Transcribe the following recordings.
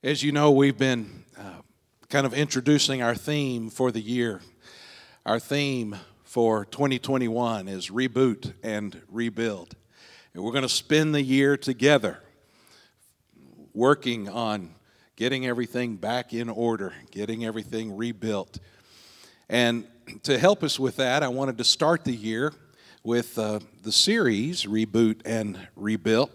As you know, we've been uh, kind of introducing our theme for the year. Our theme for 2021 is reboot and rebuild. And we're going to spend the year together working on getting everything back in order, getting everything rebuilt. And to help us with that, I wanted to start the year with uh, the series Reboot and Rebuilt.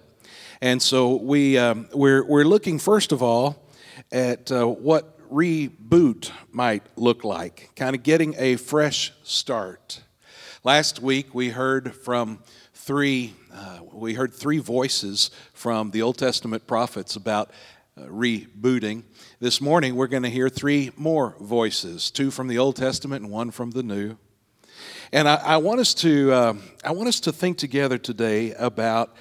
And so we, um, we're, we're looking, first of all, at uh, what reboot might look like, kind of getting a fresh start. Last week we heard from three, uh, we heard three voices from the Old Testament prophets about uh, rebooting. This morning we're going to hear three more voices, two from the Old Testament and one from the New. And I, I want us to, uh, I want us to think together today about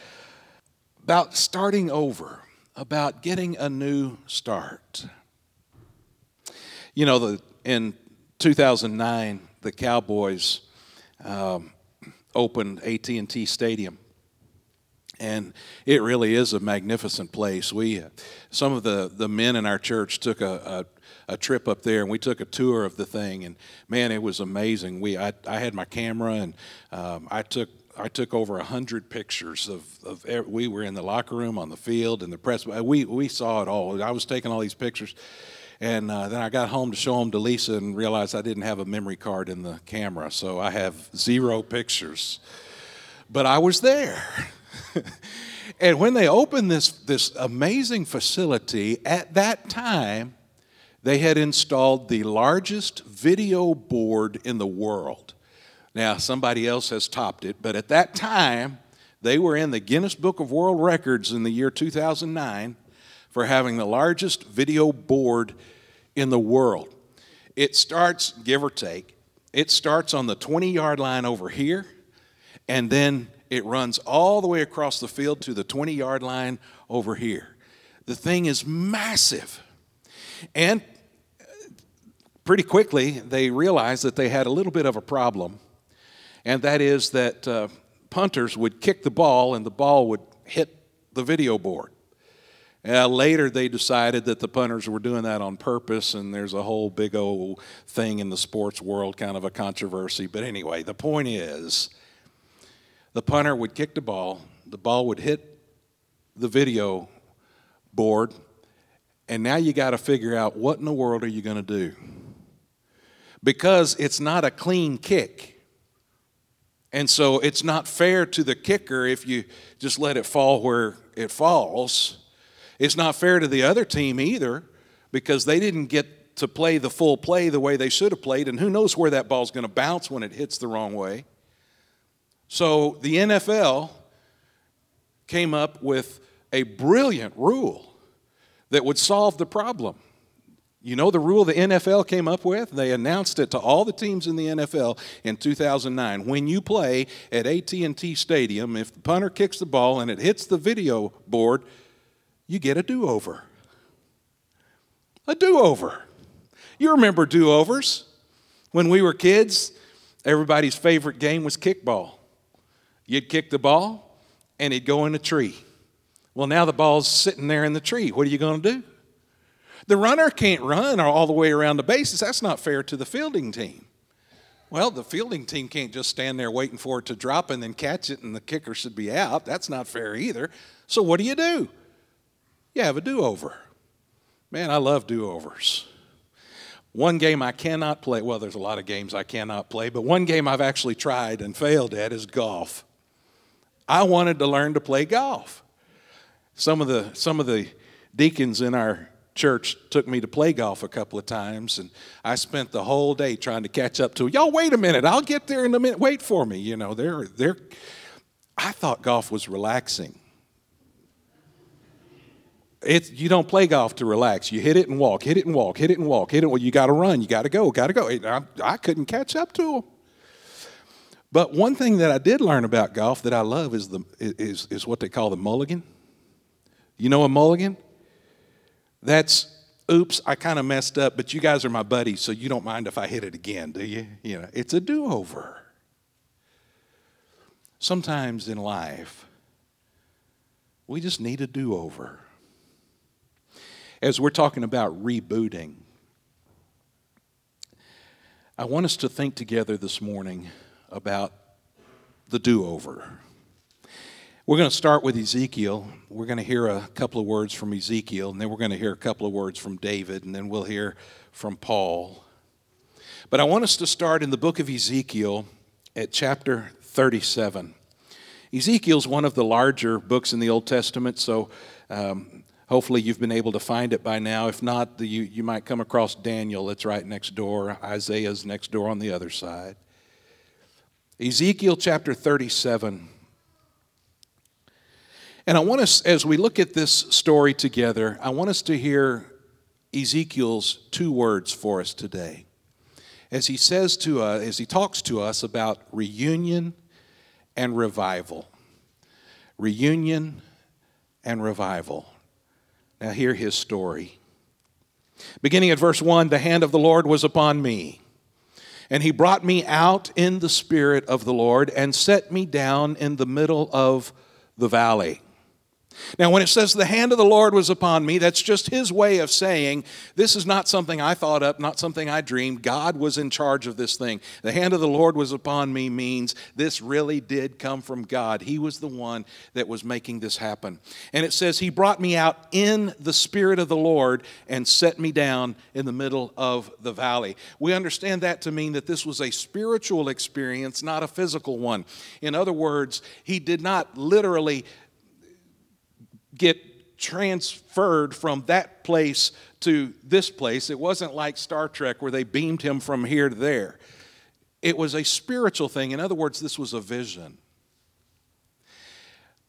about starting over, about getting a new start. You know, the, in 2009, the Cowboys um, opened AT&T Stadium, and it really is a magnificent place. We, some of the, the men in our church took a, a, a trip up there, and we took a tour of the thing, and man, it was amazing. We, I, I had my camera, and um, I took I took over a hundred pictures of, of every, we were in the locker room, on the field, in the press. We we saw it all. I was taking all these pictures, and uh, then I got home to show them to Lisa and realized I didn't have a memory card in the camera, so I have zero pictures. But I was there. and when they opened this this amazing facility, at that time, they had installed the largest video board in the world. Now, somebody else has topped it, but at that time, they were in the Guinness Book of World Records in the year 2009 for having the largest video board in the world. It starts, give or take, it starts on the 20 yard line over here, and then it runs all the way across the field to the 20 yard line over here. The thing is massive. And pretty quickly, they realized that they had a little bit of a problem and that is that uh, punters would kick the ball and the ball would hit the video board. Uh, later, they decided that the punters were doing that on purpose, and there's a whole big old thing in the sports world, kind of a controversy. But anyway, the point is the punter would kick the ball, the ball would hit the video board, and now you got to figure out what in the world are you going to do? Because it's not a clean kick. And so it's not fair to the kicker if you just let it fall where it falls. It's not fair to the other team either because they didn't get to play the full play the way they should have played, and who knows where that ball's going to bounce when it hits the wrong way. So the NFL came up with a brilliant rule that would solve the problem. You know the rule the NFL came up with? They announced it to all the teams in the NFL in 2009. When you play at AT&T Stadium, if the punter kicks the ball and it hits the video board, you get a do-over. A do-over. You remember do-overs. When we were kids, everybody's favorite game was kickball. You'd kick the ball and it'd go in a tree. Well, now the ball's sitting there in the tree. What are you going to do? The runner can't run all the way around the bases. That's not fair to the fielding team. Well, the fielding team can't just stand there waiting for it to drop and then catch it and the kicker should be out. That's not fair either. So what do you do? You have a do over. Man, I love do overs. One game I cannot play, well, there's a lot of games I cannot play, but one game I've actually tried and failed at is golf. I wanted to learn to play golf. Some of the, some of the deacons in our church took me to play golf a couple of times, and I spent the whole day trying to catch up to y'all. Wait a minute, I'll get there in a minute. Wait for me. You know, they're they're. I thought golf was relaxing. It's you don't play golf to relax. You hit it and walk, hit it and walk, hit it and walk, hit it. Well, you got to run, you got to go, got to go. I, I couldn't catch up to them. But one thing that I did learn about golf that I love is the is is what they call the mulligan. You know a mulligan? That's oops, I kind of messed up, but you guys are my buddies, so you don't mind if I hit it again, do you? You know, it's a do-over. Sometimes in life, we just need a do-over. as we're talking about rebooting, I want us to think together this morning about the do over. We're going to start with Ezekiel. We're going to hear a couple of words from Ezekiel, and then we're going to hear a couple of words from David, and then we'll hear from Paul. But I want us to start in the book of Ezekiel at chapter 37. Ezekiel's one of the larger books in the Old Testament, so um, hopefully you've been able to find it by now. If not, the, you, you might come across Daniel, it's right next door. Isaiah's next door on the other side. Ezekiel chapter 37. And I want us, as we look at this story together, I want us to hear Ezekiel's two words for us today. As he says to us, as he talks to us about reunion and revival. Reunion and revival. Now, hear his story. Beginning at verse 1 The hand of the Lord was upon me, and he brought me out in the spirit of the Lord and set me down in the middle of the valley. Now, when it says the hand of the Lord was upon me, that's just his way of saying this is not something I thought up, not something I dreamed. God was in charge of this thing. The hand of the Lord was upon me means this really did come from God. He was the one that was making this happen. And it says, He brought me out in the Spirit of the Lord and set me down in the middle of the valley. We understand that to mean that this was a spiritual experience, not a physical one. In other words, He did not literally get transferred from that place to this place. It wasn't like Star Trek where they beamed him from here to there. It was a spiritual thing. In other words, this was a vision.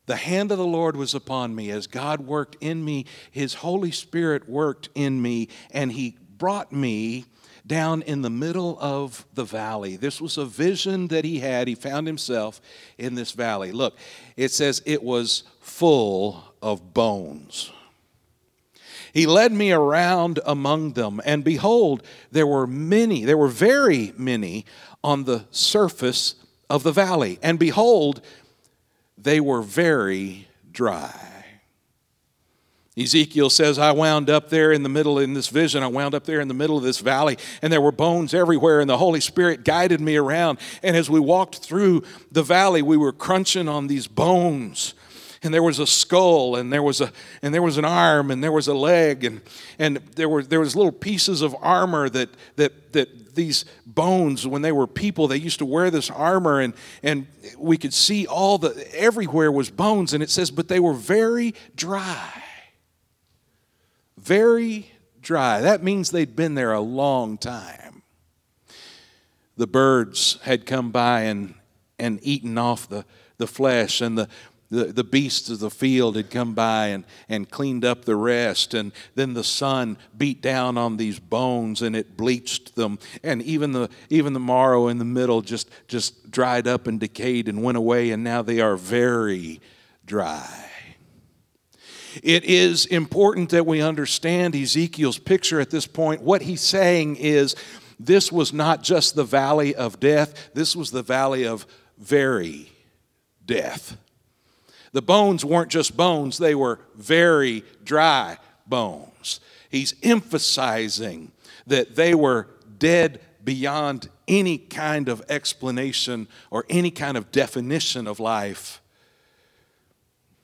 The hand of the Lord was upon me as God worked in me. His Holy Spirit worked in me, and He brought me down in the middle of the valley. This was a vision that he had. He found himself in this valley. Look, it says it was full of bones. He led me around among them, and behold, there were many, there were very many on the surface of the valley. And behold, they were very dry. Ezekiel says, I wound up there in the middle, in this vision, I wound up there in the middle of this valley, and there were bones everywhere, and the Holy Spirit guided me around. And as we walked through the valley, we were crunching on these bones and there was a skull and there was a and there was an arm and there was a leg and and there were there was little pieces of armor that that that these bones when they were people they used to wear this armor and and we could see all the everywhere was bones and it says but they were very dry. Very dry. That means they'd been there a long time. The birds had come by and and eaten off the the flesh and the the, the beasts of the field had come by and, and cleaned up the rest. And then the sun beat down on these bones and it bleached them. And even the, even the marrow in the middle just, just dried up and decayed and went away. And now they are very dry. It is important that we understand Ezekiel's picture at this point. What he's saying is this was not just the valley of death, this was the valley of very death. The bones weren't just bones, they were very dry bones. He's emphasizing that they were dead beyond any kind of explanation or any kind of definition of life.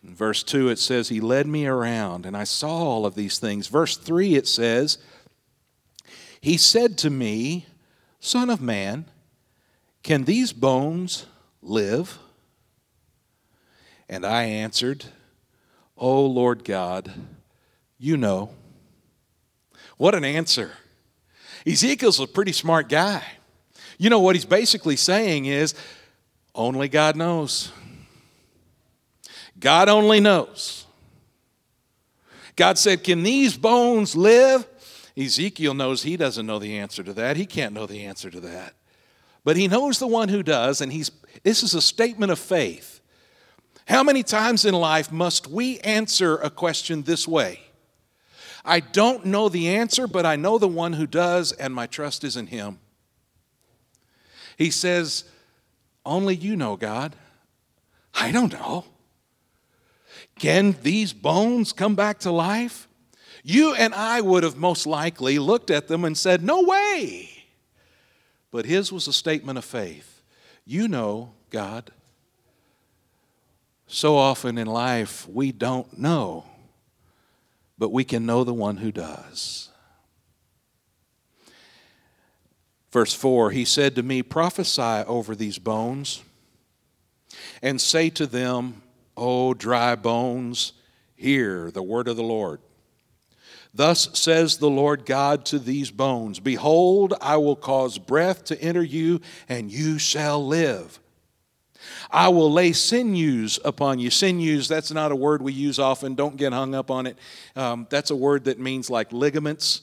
In verse 2, it says, He led me around and I saw all of these things. Verse 3, it says, He said to me, Son of man, can these bones live? And I answered, Oh Lord God, you know. What an answer. Ezekiel's a pretty smart guy. You know what he's basically saying is, only God knows. God only knows. God said, Can these bones live? Ezekiel knows he doesn't know the answer to that. He can't know the answer to that. But he knows the one who does, and he's, this is a statement of faith. How many times in life must we answer a question this way? I don't know the answer, but I know the one who does, and my trust is in him. He says, Only you know, God. I don't know. Can these bones come back to life? You and I would have most likely looked at them and said, No way. But his was a statement of faith. You know God. So often in life, we don't know, but we can know the one who does. Verse 4 He said to me, Prophesy over these bones, and say to them, O dry bones, hear the word of the Lord. Thus says the Lord God to these bones Behold, I will cause breath to enter you, and you shall live. I will lay sinews upon you. Sinews, that's not a word we use often. Don't get hung up on it. Um, that's a word that means like ligaments,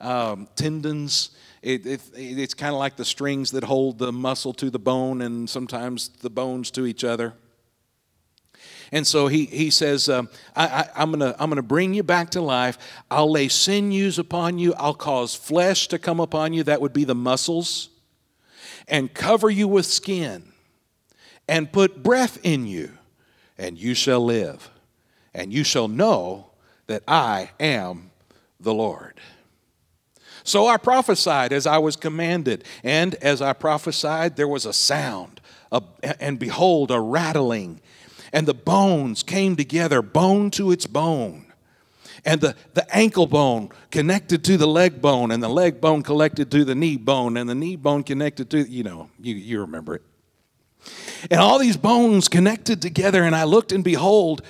um, tendons. It, it, it's kind of like the strings that hold the muscle to the bone and sometimes the bones to each other. And so he, he says, um, I, am going to I'm to bring you back to life. I'll lay sinews upon you. I'll cause flesh to come upon you. That would be the muscles. And cover you with skin. And put breath in you. And you shall live. And you shall know that I am the Lord. So I prophesied as I was commanded. And as I prophesied, there was a sound. A, and behold, a rattling and the bones came together, bone to its bone. And the, the ankle bone connected to the leg bone, and the leg bone connected to the knee bone, and the knee bone connected to, you know, you, you remember it. And all these bones connected together, and I looked, and behold,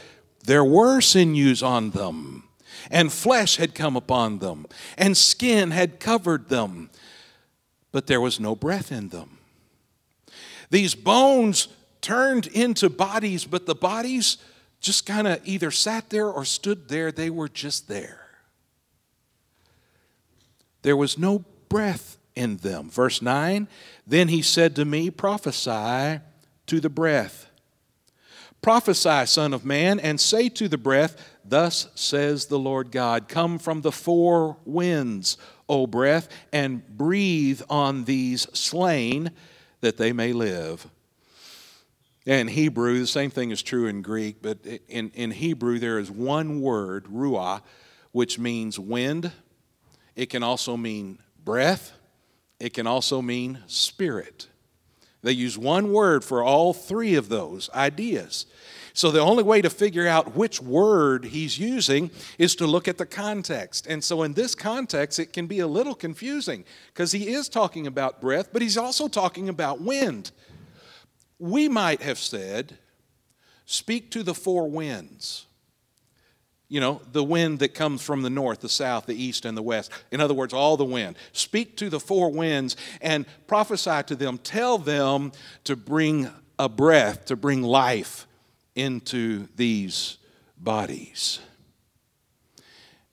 there were sinews on them, and flesh had come upon them, and skin had covered them, but there was no breath in them. These bones turned into bodies, but the bodies just kind of either sat there or stood there. They were just there. There was no breath in them. Verse 9 Then he said to me, Prophesy to the breath. Prophesy, Son of Man, and say to the breath, Thus says the Lord God, Come from the four winds, O breath, and breathe on these slain, that they may live. In Hebrew, the same thing is true in Greek, but in, in Hebrew, there is one word, ruah, which means wind. It can also mean breath. It can also mean spirit. They use one word for all three of those ideas. So the only way to figure out which word he's using is to look at the context. And so in this context, it can be a little confusing because he is talking about breath, but he's also talking about wind. We might have said, Speak to the four winds. You know, the wind that comes from the north, the south, the east, and the west. In other words, all the wind. Speak to the four winds and prophesy to them. Tell them to bring a breath, to bring life into these bodies.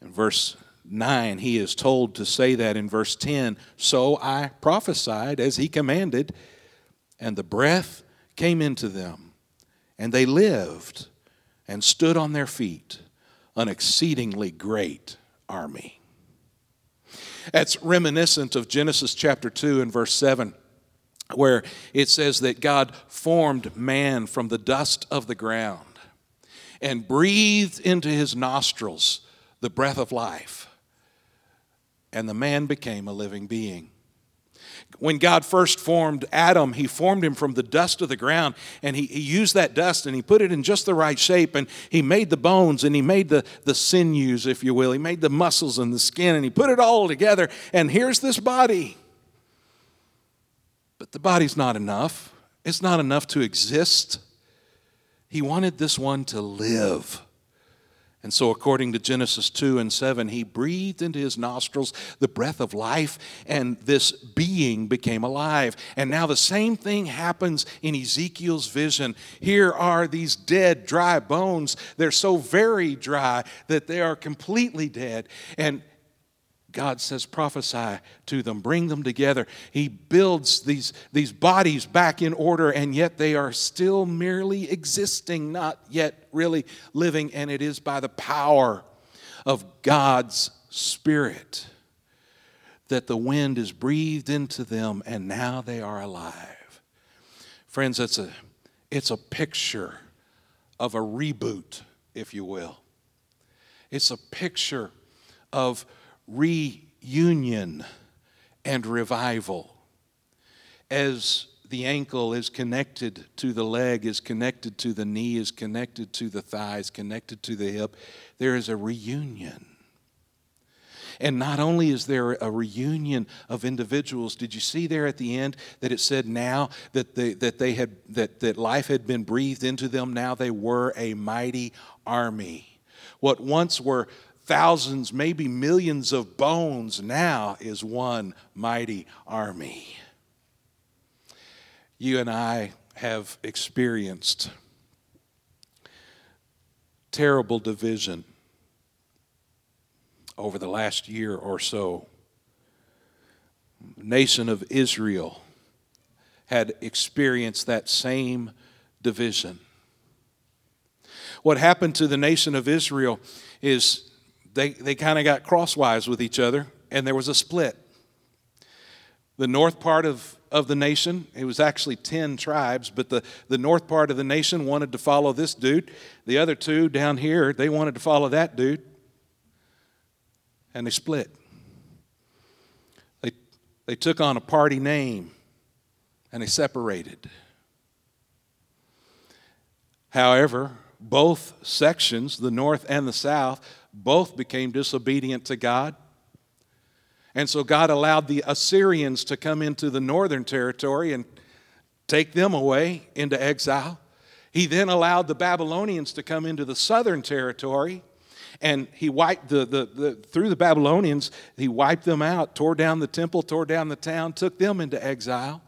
In verse 9, he is told to say that in verse 10 So I prophesied as he commanded, and the breath came into them, and they lived and stood on their feet, an exceedingly great army. That's reminiscent of Genesis chapter 2 and verse 7, where it says that God formed man from the dust of the ground and breathed into his nostrils the breath of life, and the man became a living being. When God first formed Adam, he formed him from the dust of the ground, and he, he, used that dust and he put it in just the right shape, and he made the bones and he made the, the sinews, if you will. He made the muscles and the skin, and he put it all together, and here's this body. But the body's not enough, it's not enough to exist. He wanted this one to live. And so, according to Genesis 2 and 7, he breathed into his nostrils the breath of life, and this being became alive. And now the same thing happens in Ezekiel's vision. Here are these dead, dry bones. They're so very dry that they are completely dead. And God says, prophesy to them, bring them together. He builds these, these bodies back in order, and yet they are still merely existing, not yet really living, and it is by the power of God's Spirit that the wind is breathed into them, and now they are alive. Friends, it's a, it's a picture of a reboot, if you will. It's a picture of reunion and revival. As the ankle is connected to the leg, is connected to the knee, is connected to the thighs, connected to the hip, there is a reunion. And not only is there a reunion of individuals, did you see there at the end that it said now that they, that they had that, that life had been breathed into them, now they were a mighty army. What once were thousands, maybe millions of bones, now is one mighty army. You and I have experienced terrible division over the last year or so. Nation of Israel had experienced that same division. What happened to the nation of Israel is they, they kind of got crosswise with each other, and there was a split. The north part of, of the nation, it was actually 10 tribes, but the, the north part of the nation wanted to follow this dude. The other two down here, they wanted to follow that dude and they split. They, they took on a party name and they separated. However, both sections, the north and the south, both became disobedient to God. And so God allowed the Assyrians to come into the northern territory and take them away into exile. He then allowed the Babylonians to come into the southern territory and he wiped the, the, the, through the Babylonians, he wiped them out, tore down the temple, tore down the town, took them into exile.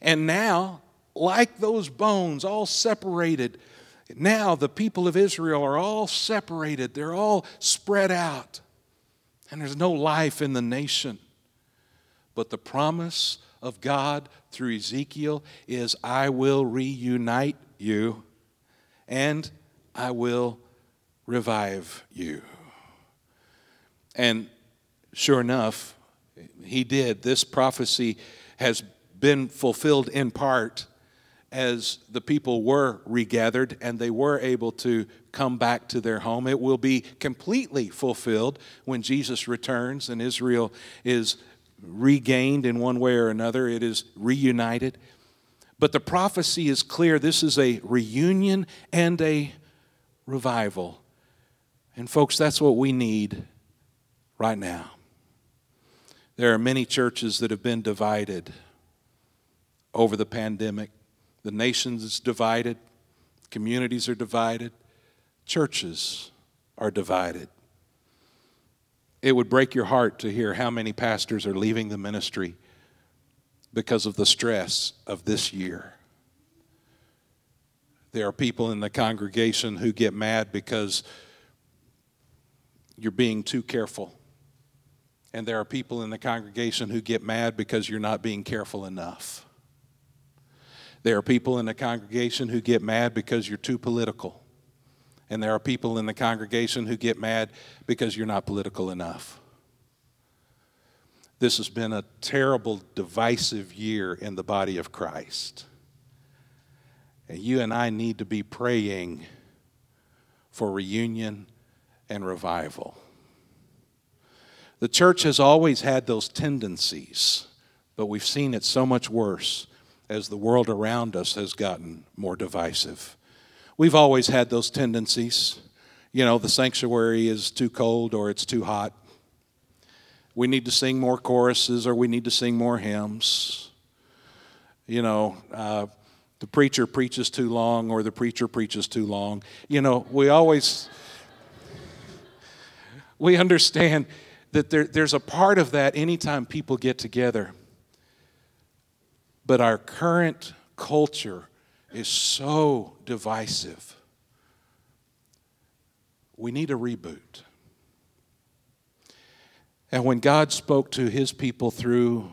And now, like those bones, all separated, now the people of Israel are all separated, they're all spread out, and there's no life in the nation. But the promise of God through Ezekiel is I will reunite you and I will revive you. And sure enough, he did. This prophecy has been fulfilled in part as the people were regathered and they were able to come back to their home. It will be completely fulfilled when Jesus returns and Israel is regained in one way or another, it is reunited. But the prophecy is clear this is a reunion and a revival. And, folks, that's what we need right now. There are many churches that have been divided over the pandemic. The nation is divided, communities are divided, churches are divided. It would break your heart to hear how many pastors are leaving the ministry because of the stress of this year. There are people in the congregation who get mad because you're being too careful. And there are people in the congregation who get mad because you're not being careful enough. There are people in the congregation who get mad because you're too political. And there are people in the congregation who get mad because you're not political enough. This has been a terrible, divisive year in the body of Christ. And you and I need to be praying for reunion and revival. The church has always had those tendencies, but we've seen it so much worse as the world around us has gotten more divisive. We've always had those tendencies. You know, the sanctuary is too cold or it's too hot. We need to sing more choruses or we need to sing more hymns. You know, uh, the preacher preaches too long or the preacher preaches too long. You know, we always we understand that there, there's a part of that anytime people get together. But our current culture is so divisive. We need a reboot. And when God spoke to his people through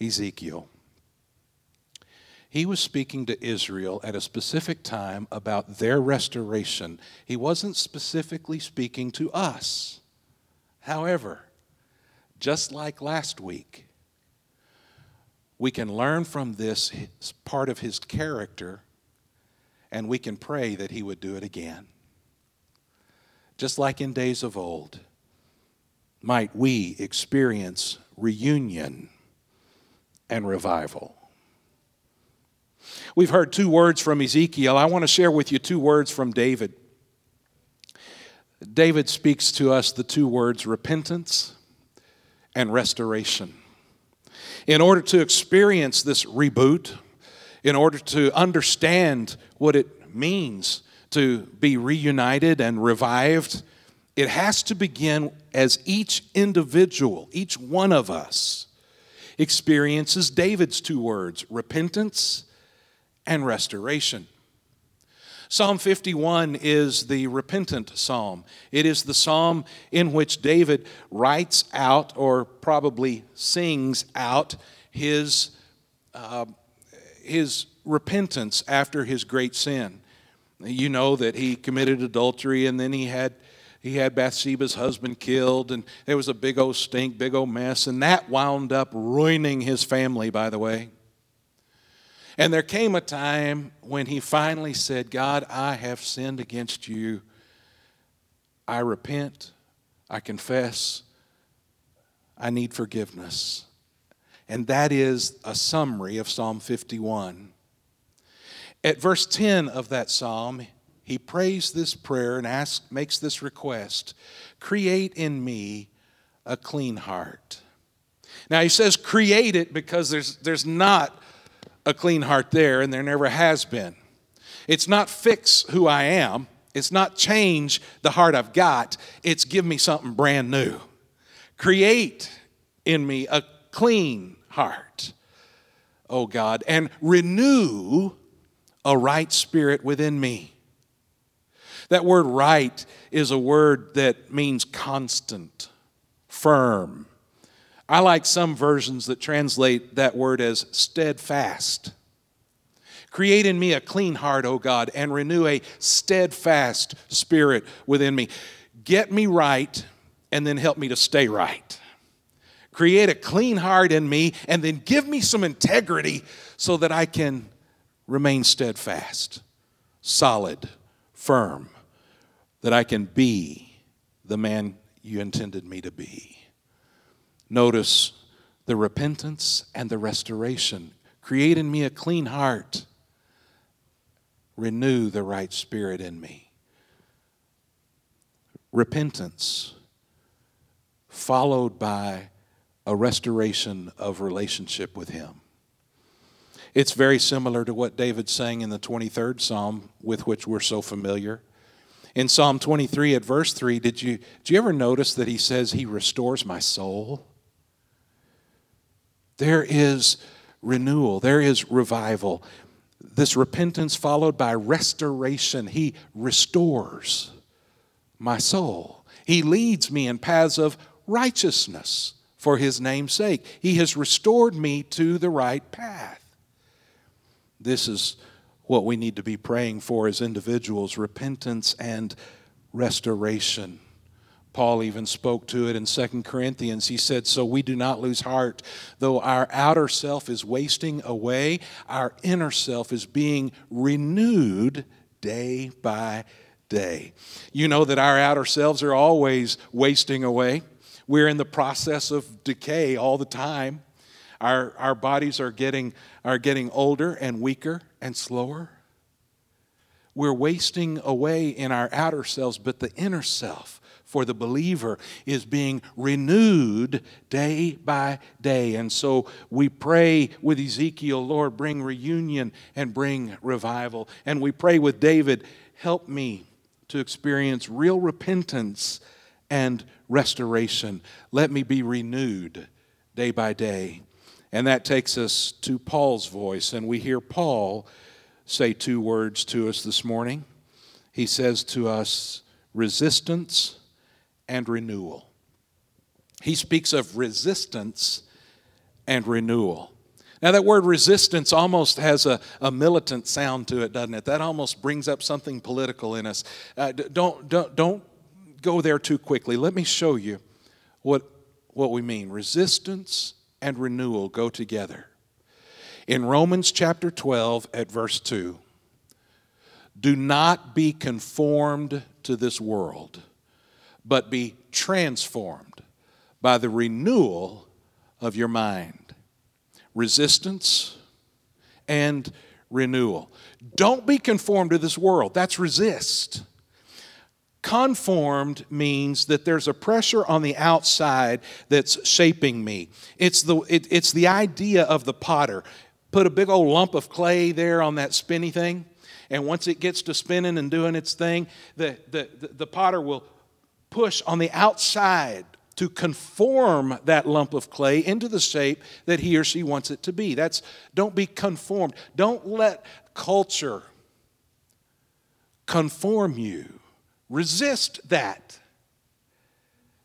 Ezekiel, he was speaking to Israel at a specific time about their restoration. He wasn't specifically speaking to us. However, just like last week, we can learn from this part of his character and we can pray that he would do it again. Just like in days of old, might we experience reunion and revival. We've heard two words from Ezekiel. I want to share with you two words from David. David speaks to us the two words repentance and restoration. In order to experience this reboot, in order to understand what it means to be reunited and revived, it has to begin as each individual, each one of us, experiences David's two words repentance and restoration. Psalm 51 is the repentant psalm. It is the psalm in which David writes out, or probably sings out, his, uh, his repentance after his great sin. You know that he committed adultery and then he had he had Bathsheba's husband killed, and there was a big old stink, big old mess, and that wound up ruining his family, by the way. And there came a time when he finally said, God, I have sinned against you. I repent. I confess. I need forgiveness. And that is a summary of Psalm 51. At verse 10 of that psalm, he prays this prayer and asks, makes this request Create in me a clean heart. Now, he says create it because there's, there's not a clean heart there, and there never has been. It's not fix who I am, it's not change the heart I've got, it's give me something brand new. Create in me a clean heart, oh God, and renew a right spirit within me. That word right is a word that means constant, firm, I like some versions that translate that word as steadfast. Create in me a clean heart, O God, and renew a steadfast spirit within me. Get me right, and then help me to stay right. Create a clean heart in me, and then give me some integrity so that I can remain steadfast, solid, firm, that I can be the man you intended me to be. Notice the repentance and the restoration. Create in me a clean heart. Renew the right spirit in me. Repentance, followed by a restoration of relationship with Him. It's very similar to what David sang in the 23rd Psalm, with which we're so familiar. In Psalm 23 at verse 3, did you, did you ever notice that he says, He restores my soul? There is renewal, there is revival. This repentance followed by restoration. He restores my soul. He leads me in paths of righteousness for his name's sake. He has restored me to the right path. This is what we need to be praying for as individuals repentance and restoration. Paul even spoke to it in 2 Corinthians. He said, So we do not lose heart. Though our outer self is wasting away, our inner self is being renewed day by day. You know that our outer selves are always wasting away. We're in the process of decay all the time. Our, our bodies are getting, are getting older and weaker and slower. We're wasting away in our outer selves, but the inner self, for the believer is being renewed day by day. And so we pray with Ezekiel, Lord, bring reunion and bring revival. And we pray with David, help me to experience real repentance and restoration. Let me be renewed day by day. And that takes us to Paul's voice. And we hear Paul say two words to us this morning. He says to us, resistance and renewal. He speaks of resistance and renewal. Now, that word resistance almost has a, a militant sound to it, doesn't it? That almost brings up something political in us. Uh, don't, don't, don't go there too quickly. Let me show you what, what we mean. Resistance and renewal go together. In Romans chapter 12, at verse 2, do not be conformed to this world but be transformed by the renewal of your mind. Resistance and renewal. Don't be conformed to this world. That's resist. Conformed means that there's a pressure on the outside that's shaping me. It's the, it, it's the idea of the potter. Put a big old lump of clay there on that spinny thing, and once it gets to spinning and doing its thing, the, the, the, the potter will push on the outside to conform that lump of clay into the shape that he or she wants it to be. That's don't be conformed. Don't let culture conform you. Resist that.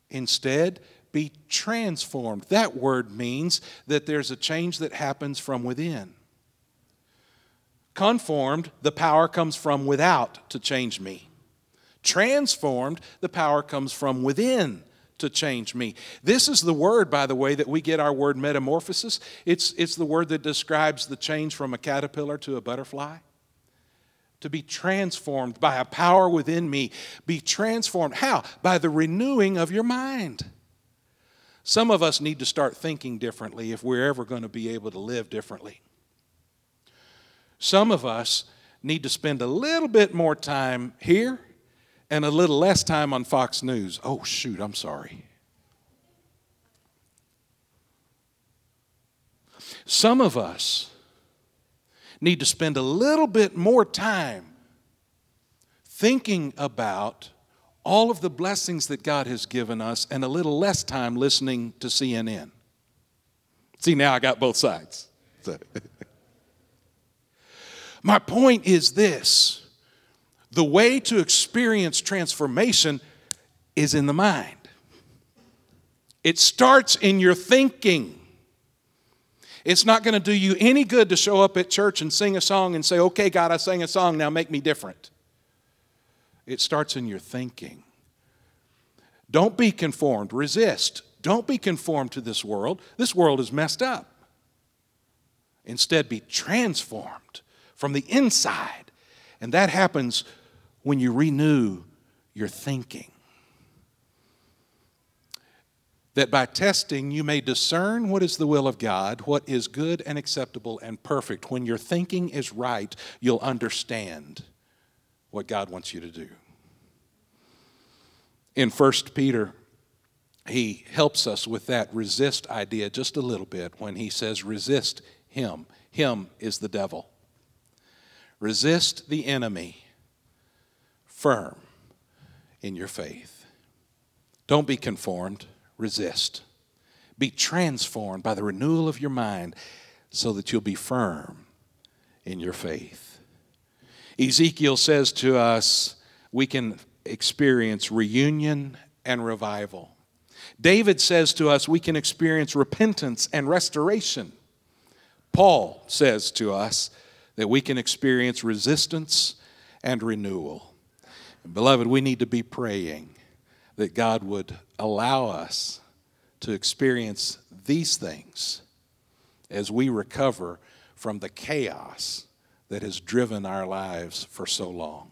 Instead, be transformed. That word means that there's a change that happens from within. Conformed, the power comes from without to change me. Transformed, the power comes from within to change me. This is the word, by the way, that we get our word metamorphosis. It's, it's the word that describes the change from a caterpillar to a butterfly. To be transformed by a power within me. Be transformed. How? By the renewing of your mind. Some of us need to start thinking differently if we're ever going to be able to live differently. Some of us need to spend a little bit more time here and a little less time on Fox News. Oh, shoot, I'm sorry. Some of us need to spend a little bit more time thinking about all of the blessings that God has given us and a little less time listening to CNN. See, now I got both sides. My point is this the way to experience transformation is in the mind. It starts in your thinking. It's not going to do you any good to show up at church and sing a song and say, okay, God, I sang a song, now make me different. It starts in your thinking. Don't be conformed, resist. Don't be conformed to this world. This world is messed up. Instead, be transformed from the inside. And that happens when you renew your thinking. That by testing you may discern what is the will of God, what is good and acceptable and perfect. When your thinking is right, you'll understand what God wants you to do. In 1 Peter, he helps us with that resist idea just a little bit when he says, resist him. Him is the devil. Resist the enemy firm in your faith. Don't be conformed, resist. Be transformed by the renewal of your mind so that you'll be firm in your faith. Ezekiel says to us, we can experience reunion and revival. David says to us, we can experience repentance and restoration. Paul says to us that we can experience resistance and renewal. Beloved, we need to be praying that God would allow us to experience these things as we recover from the chaos that has driven our lives for so long.